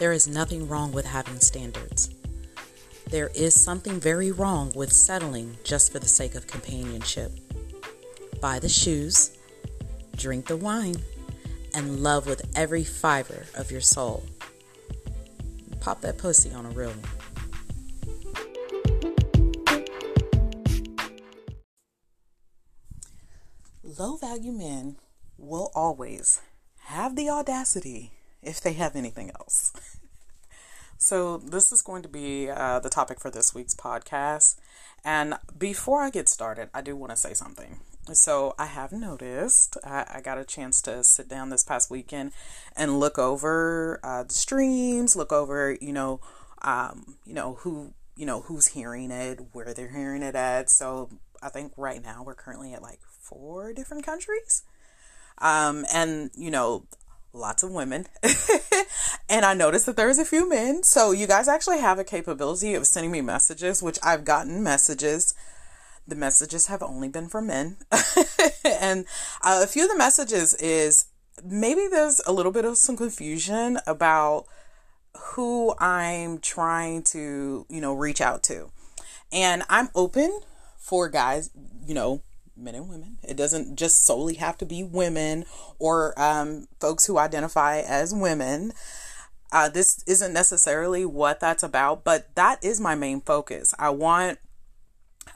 There is nothing wrong with having standards. There is something very wrong with settling just for the sake of companionship. Buy the shoes, drink the wine, and love with every fiber of your soul. Pop that pussy on a real one. Low value men will always have the audacity if they have anything else. So, this is going to be uh, the topic for this week's podcast. And before I get started, I do want to say something. So, I have noticed, I, I got a chance to sit down this past weekend and look over uh, the streams, look over, you know, um, you know, who, you know, who's hearing it, where they're hearing it at. So, I think right now we're currently at like four different countries. Um, and you know, lots of women. and I noticed that there's a few men. So you guys actually have a capability of sending me messages, which I've gotten messages. The messages have only been from men. and uh, a few of the messages is maybe there's a little bit of some confusion about who I'm trying to, you know, reach out to. And I'm open for guys, you know, men and women. It doesn't just solely have to be women or um, folks who identify as women. Uh, this isn't necessarily what that's about, but that is my main focus. I want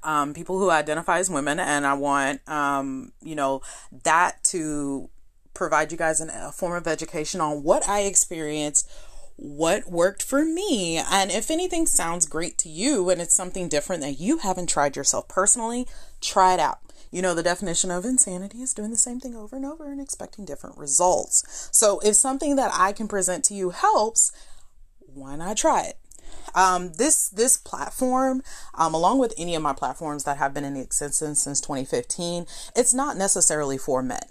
um, people who identify as women, and I want, um, you know, that to provide you guys an, a form of education on what I experienced, what worked for me, and if anything sounds great to you and it's something different that you haven't tried yourself personally, try it out. You know, the definition of insanity is doing the same thing over and over and expecting different results. So if something that I can present to you helps, why not try it? Um, this this platform, um, along with any of my platforms that have been in existence since 2015, it's not necessarily for men.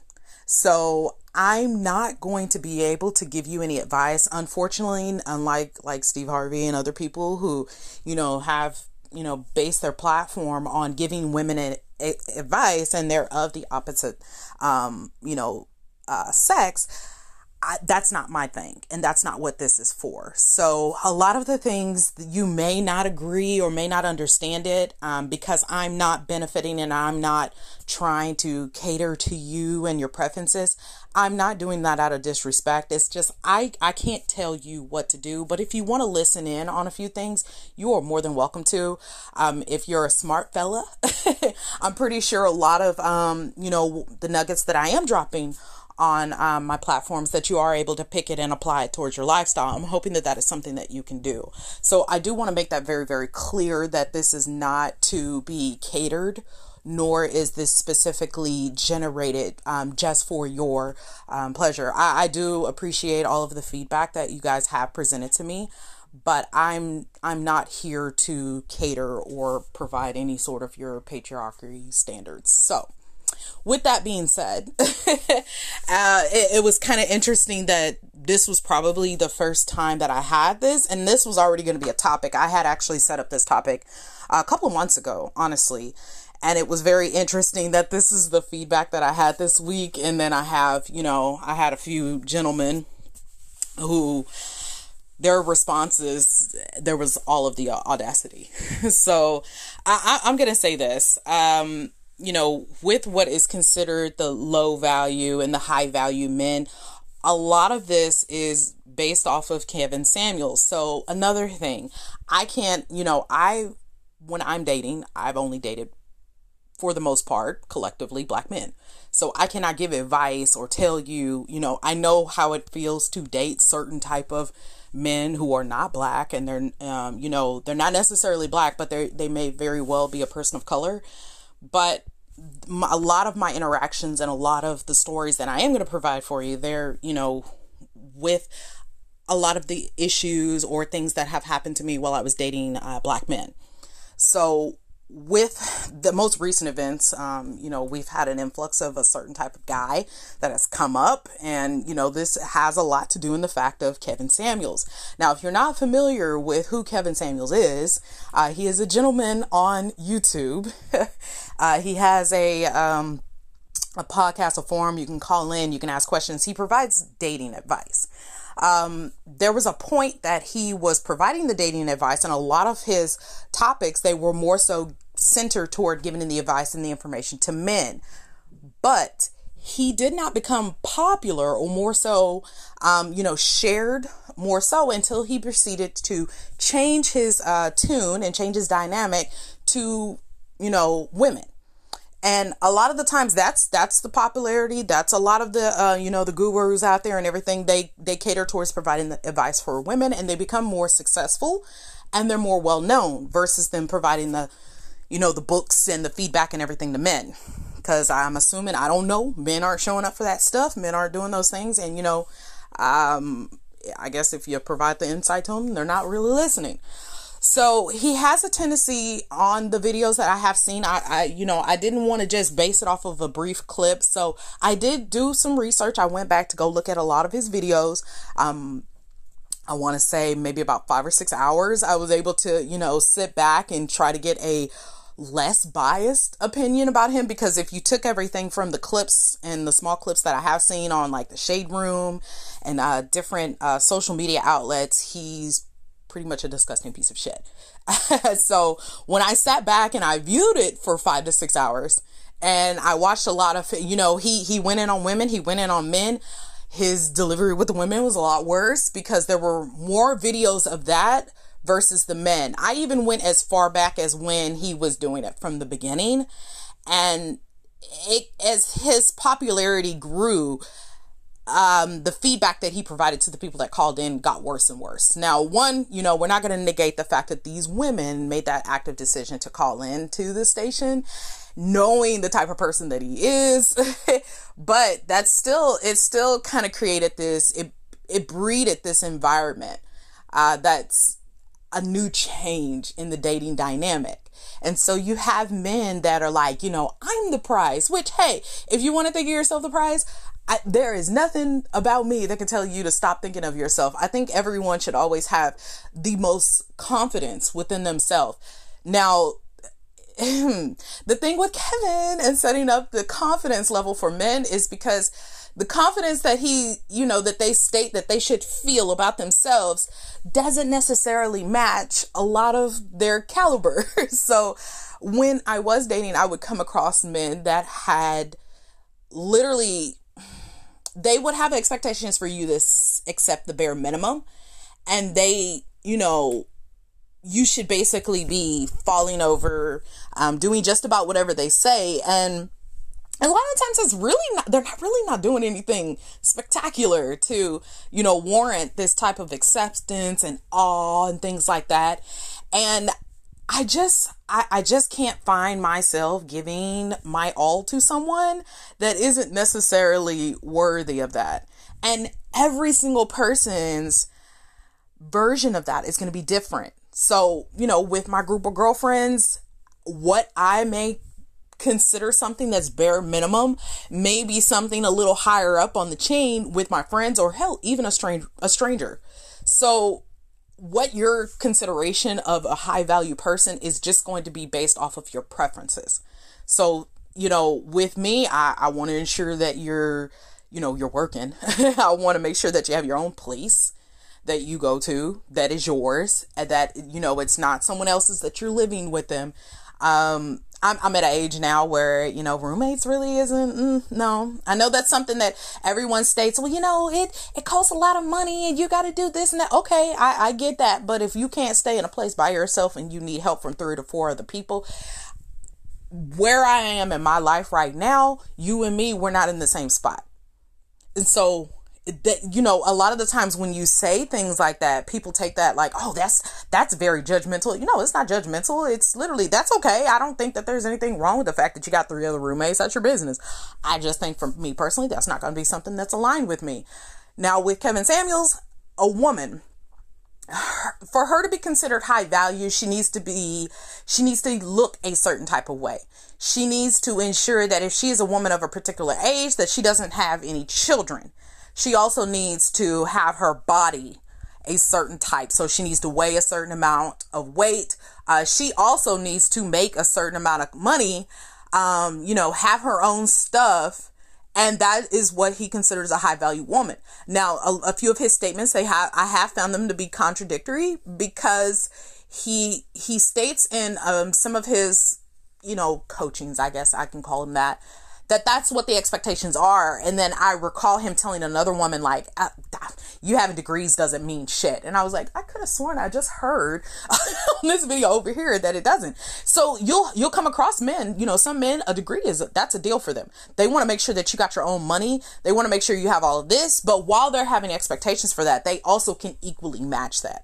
So I'm not going to be able to give you any advice. Unfortunately, unlike like Steve Harvey and other people who, you know, have you know based their platform on giving women advice and they're of the opposite um you know uh sex I, that's not my thing and that's not what this is for. So a lot of the things you may not agree or may not understand it um, because i'm not benefiting and i'm not trying to cater to you and your preferences i'm not doing that out of disrespect. It's just i i can't tell you what to do but if you want to listen in on a few things you are more than welcome to. Um, if you're a smart fella i'm pretty sure a lot of um, you know the nuggets that i am dropping on um, my platforms that you are able to pick it and apply it towards your lifestyle. I'm hoping that that is something that you can do. So I do want to make that very, very clear that this is not to be catered. Nor is this specifically generated um, just for your um, pleasure. I, I do appreciate all of the feedback that you guys have presented to me, but I'm I'm not here to cater or provide any sort of your patriarchy standards. So, with that being said, uh, it, it was kind of interesting that this was probably the first time that I had this, and this was already going to be a topic. I had actually set up this topic a couple months ago, honestly. And it was very interesting that this is the feedback that I had this week. And then I have, you know, I had a few gentlemen who their responses there was all of the audacity so I, am gonna say this um, you know, with what is considered the low value and the high value men, a lot of this is based off of Kevin Samuels. So, another thing, I can't, you know, I, when I'm dating, I've only dated for the most part collectively black men. So I cannot give advice or tell you, you know, I know how it feels to date certain type of men who are not black and they're um, you know, they're not necessarily black, but they they may very well be a person of color. But a lot of my interactions and a lot of the stories that I am going to provide for you, they're, you know, with a lot of the issues or things that have happened to me while I was dating uh, black men. So, with the most recent events, um, you know, we've had an influx of a certain type of guy that has come up, and you know, this has a lot to do in the fact of Kevin Samuels. Now, if you're not familiar with who Kevin Samuels is, uh, he is a gentleman on YouTube. uh, he has a um, a podcast, a forum. You can call in, you can ask questions. He provides dating advice. Um, there was a point that he was providing the dating advice, and a lot of his topics they were more so centered toward giving the advice and the information to men. But he did not become popular or more so, um, you know, shared more so until he proceeded to change his uh, tune and change his dynamic to, you know, women. And a lot of the times that's that's the popularity. That's a lot of the uh, you know the gurus out there and everything. They they cater towards providing the advice for women, and they become more successful, and they're more well known versus them providing the you know the books and the feedback and everything to men because I'm assuming I don't know men aren't showing up for that stuff. Men aren't doing those things, and you know, um, I guess if you provide the insight to them, they're not really listening. So he has a tendency on the videos that I have seen. I, I you know, I didn't want to just base it off of a brief clip. So I did do some research. I went back to go look at a lot of his videos. Um, I want to say maybe about five or six hours. I was able to, you know, sit back and try to get a less biased opinion about him because if you took everything from the clips and the small clips that I have seen on like the Shade Room and uh, different uh, social media outlets, he's pretty much a disgusting piece of shit. so when I sat back and I viewed it for five to six hours and I watched a lot of, you know, he, he went in on women, he went in on men. His delivery with the women was a lot worse because there were more videos of that versus the men. I even went as far back as when he was doing it from the beginning. And it, as his popularity grew, um, the feedback that he provided to the people that called in got worse and worse. Now, one, you know, we're not going to negate the fact that these women made that active decision to call in to the station, knowing the type of person that he is. but that's still, it still kind of created this, it, it breeded this environment uh, that's a new change in the dating dynamic. And so you have men that are like, you know, I'm the prize, which, hey, if you want to think of yourself the prize, I, there is nothing about me that can tell you to stop thinking of yourself. I think everyone should always have the most confidence within themselves. Now, the thing with Kevin and setting up the confidence level for men is because the confidence that he, you know, that they state that they should feel about themselves doesn't necessarily match a lot of their caliber. so when I was dating, I would come across men that had literally, they would have expectations for you to accept the bare minimum. And they, you know, you should basically be falling over, um, doing just about whatever they say. And a lot of times it's really not they're not really not doing anything spectacular to you know warrant this type of acceptance and awe and things like that and i just I, I just can't find myself giving my all to someone that isn't necessarily worthy of that and every single person's version of that is going to be different so you know with my group of girlfriends what i may consider something that's bare minimum, maybe something a little higher up on the chain with my friends or hell, even a strange a stranger. So what your consideration of a high value person is just going to be based off of your preferences. So, you know, with me, I, I want to ensure that you're, you know, you're working. I want to make sure that you have your own place that you go to that is yours and that, you know, it's not someone else's that you're living with them. Um, I'm, I'm at an age now where, you know, roommates really isn't, mm, no. I know that's something that everyone states, well, you know, it, it costs a lot of money and you got to do this and that. Okay, I, I get that. But if you can't stay in a place by yourself and you need help from three to four other people, where I am in my life right now, you and me, we're not in the same spot. And so that you know a lot of the times when you say things like that people take that like oh that's that's very judgmental. You know it's not judgmental it's literally that's okay i don't think that there's anything wrong with the fact that you got three other roommates that's your business. I just think for me personally that's not going to be something that's aligned with me. Now with kevin samuels a woman for her to be considered high value she needs to be she needs to look a certain type of way. She needs to ensure that if she is a woman of a particular age that she doesn't have any children she also needs to have her body a certain type. So she needs to weigh a certain amount of weight. Uh, she also needs to make a certain amount of money, um, you know, have her own stuff and that is what he considers a high value woman. Now, a, a few of his statements, they have I have found them to be contradictory because he he states in um, some of his you know coachings, I guess I can call him that, that that's what the expectations are. And then I recall him telling another woman like, uh, "You having degrees doesn't mean shit." And I was like, I could have sworn I just heard on this video over here that it doesn't. So you'll you'll come across men, you know, some men a degree is that's a deal for them. They want to make sure that you got your own money. They want to make sure you have all of this, but while they're having expectations for that, they also can equally match that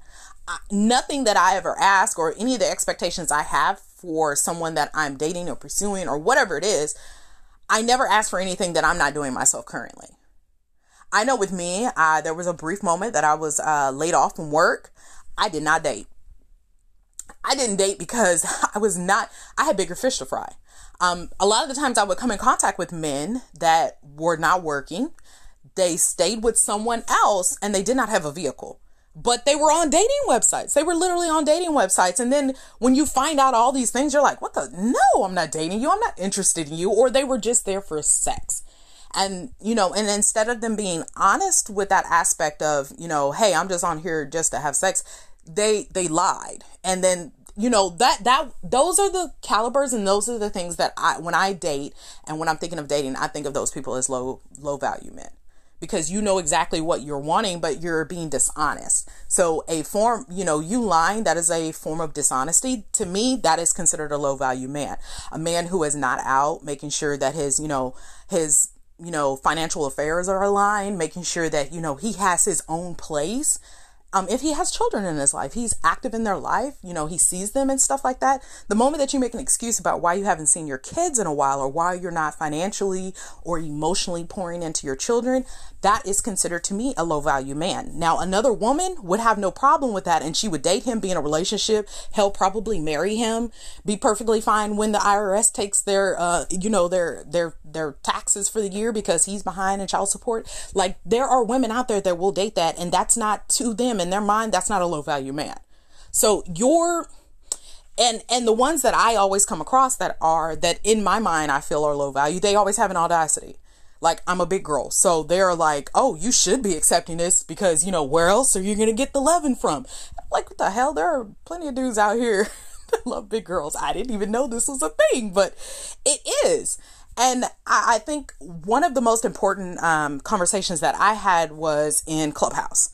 nothing that I ever ask or any of the expectations I have for someone that I'm dating or pursuing or whatever it is, I never ask for anything that I'm not doing myself currently. I know with me, uh, there was a brief moment that I was uh, laid off from work. I did not date. I didn't date because I was not, I had bigger fish to fry. Um, a lot of the times I would come in contact with men that were not working. They stayed with someone else and they did not have a vehicle but they were on dating websites. They were literally on dating websites. And then when you find out all these things, you're like, what the? No, I'm not dating you. I'm not interested in you. Or they were just there for sex. And, you know, and instead of them being honest with that aspect of, you know, hey, I'm just on here just to have sex, they, they lied. And then, you know, that, that, those are the calibers and those are the things that I, when I date and when I'm thinking of dating, I think of those people as low, low value men because you know exactly what you're wanting, but you're being dishonest. So a form, you know, you lying, that is a form of dishonesty. To me, that is considered a low value man. A man who is not out making sure that his, you know, his, you know, financial affairs are aligned, making sure that, you know, he has his own place um, if he has children in his life, he's active in their life, you know, he sees them and stuff like that. The moment that you make an excuse about why you haven't seen your kids in a while or why you're not financially or emotionally pouring into your children, that is considered to me a low value man. Now, another woman would have no problem with that and she would date him, be in a relationship, hell, probably marry him, be perfectly fine when the IRS takes their, uh, you know, their, their, their taxes for the year because he's behind in child support. Like, there are women out there that will date that and that's not to them in their mind, that's not a low value man. So your and and the ones that I always come across that are that in my mind I feel are low value, they always have an audacity. Like I'm a big girl, so they're like, "Oh, you should be accepting this because you know where else are you gonna get the loving from?" Like what the hell? There are plenty of dudes out here that love big girls. I didn't even know this was a thing, but it is. And I, I think one of the most important um, conversations that I had was in Clubhouse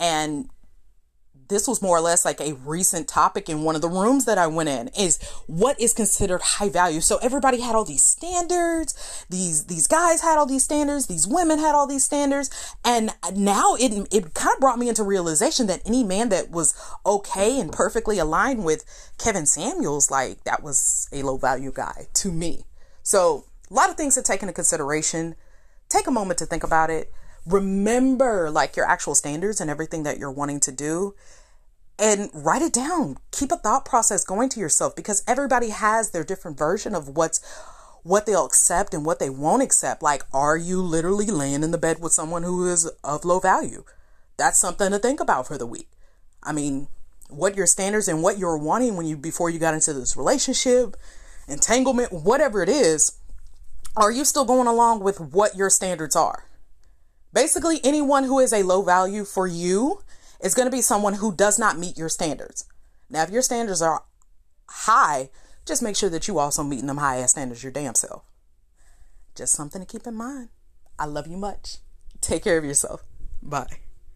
and this was more or less like a recent topic in one of the rooms that I went in is what is considered high value. So everybody had all these standards. These these guys had all these standards. These women had all these standards. And now it it kind of brought me into realization that any man that was okay and perfectly aligned with Kevin Samuels, like that was a low value guy to me. So a lot of things to take into consideration. Take a moment to think about it remember like your actual standards and everything that you're wanting to do and write it down. Keep a thought process going to yourself because everybody has their different version of what's what they'll accept and what they won't accept. Like, are you literally laying in the bed with someone who is of low value? That's something to think about for the week. I mean, what your standards and what you're wanting when you before you got into this relationship, entanglement, whatever it is, are you still going along with what your standards are? Basically, anyone who is a low value for you is going to be someone who does not meet your standards. Now, if your standards are high, just make sure that you also meeting them high ass standards your damn self. Just something to keep in mind. I love you much. Take care of yourself. Bye.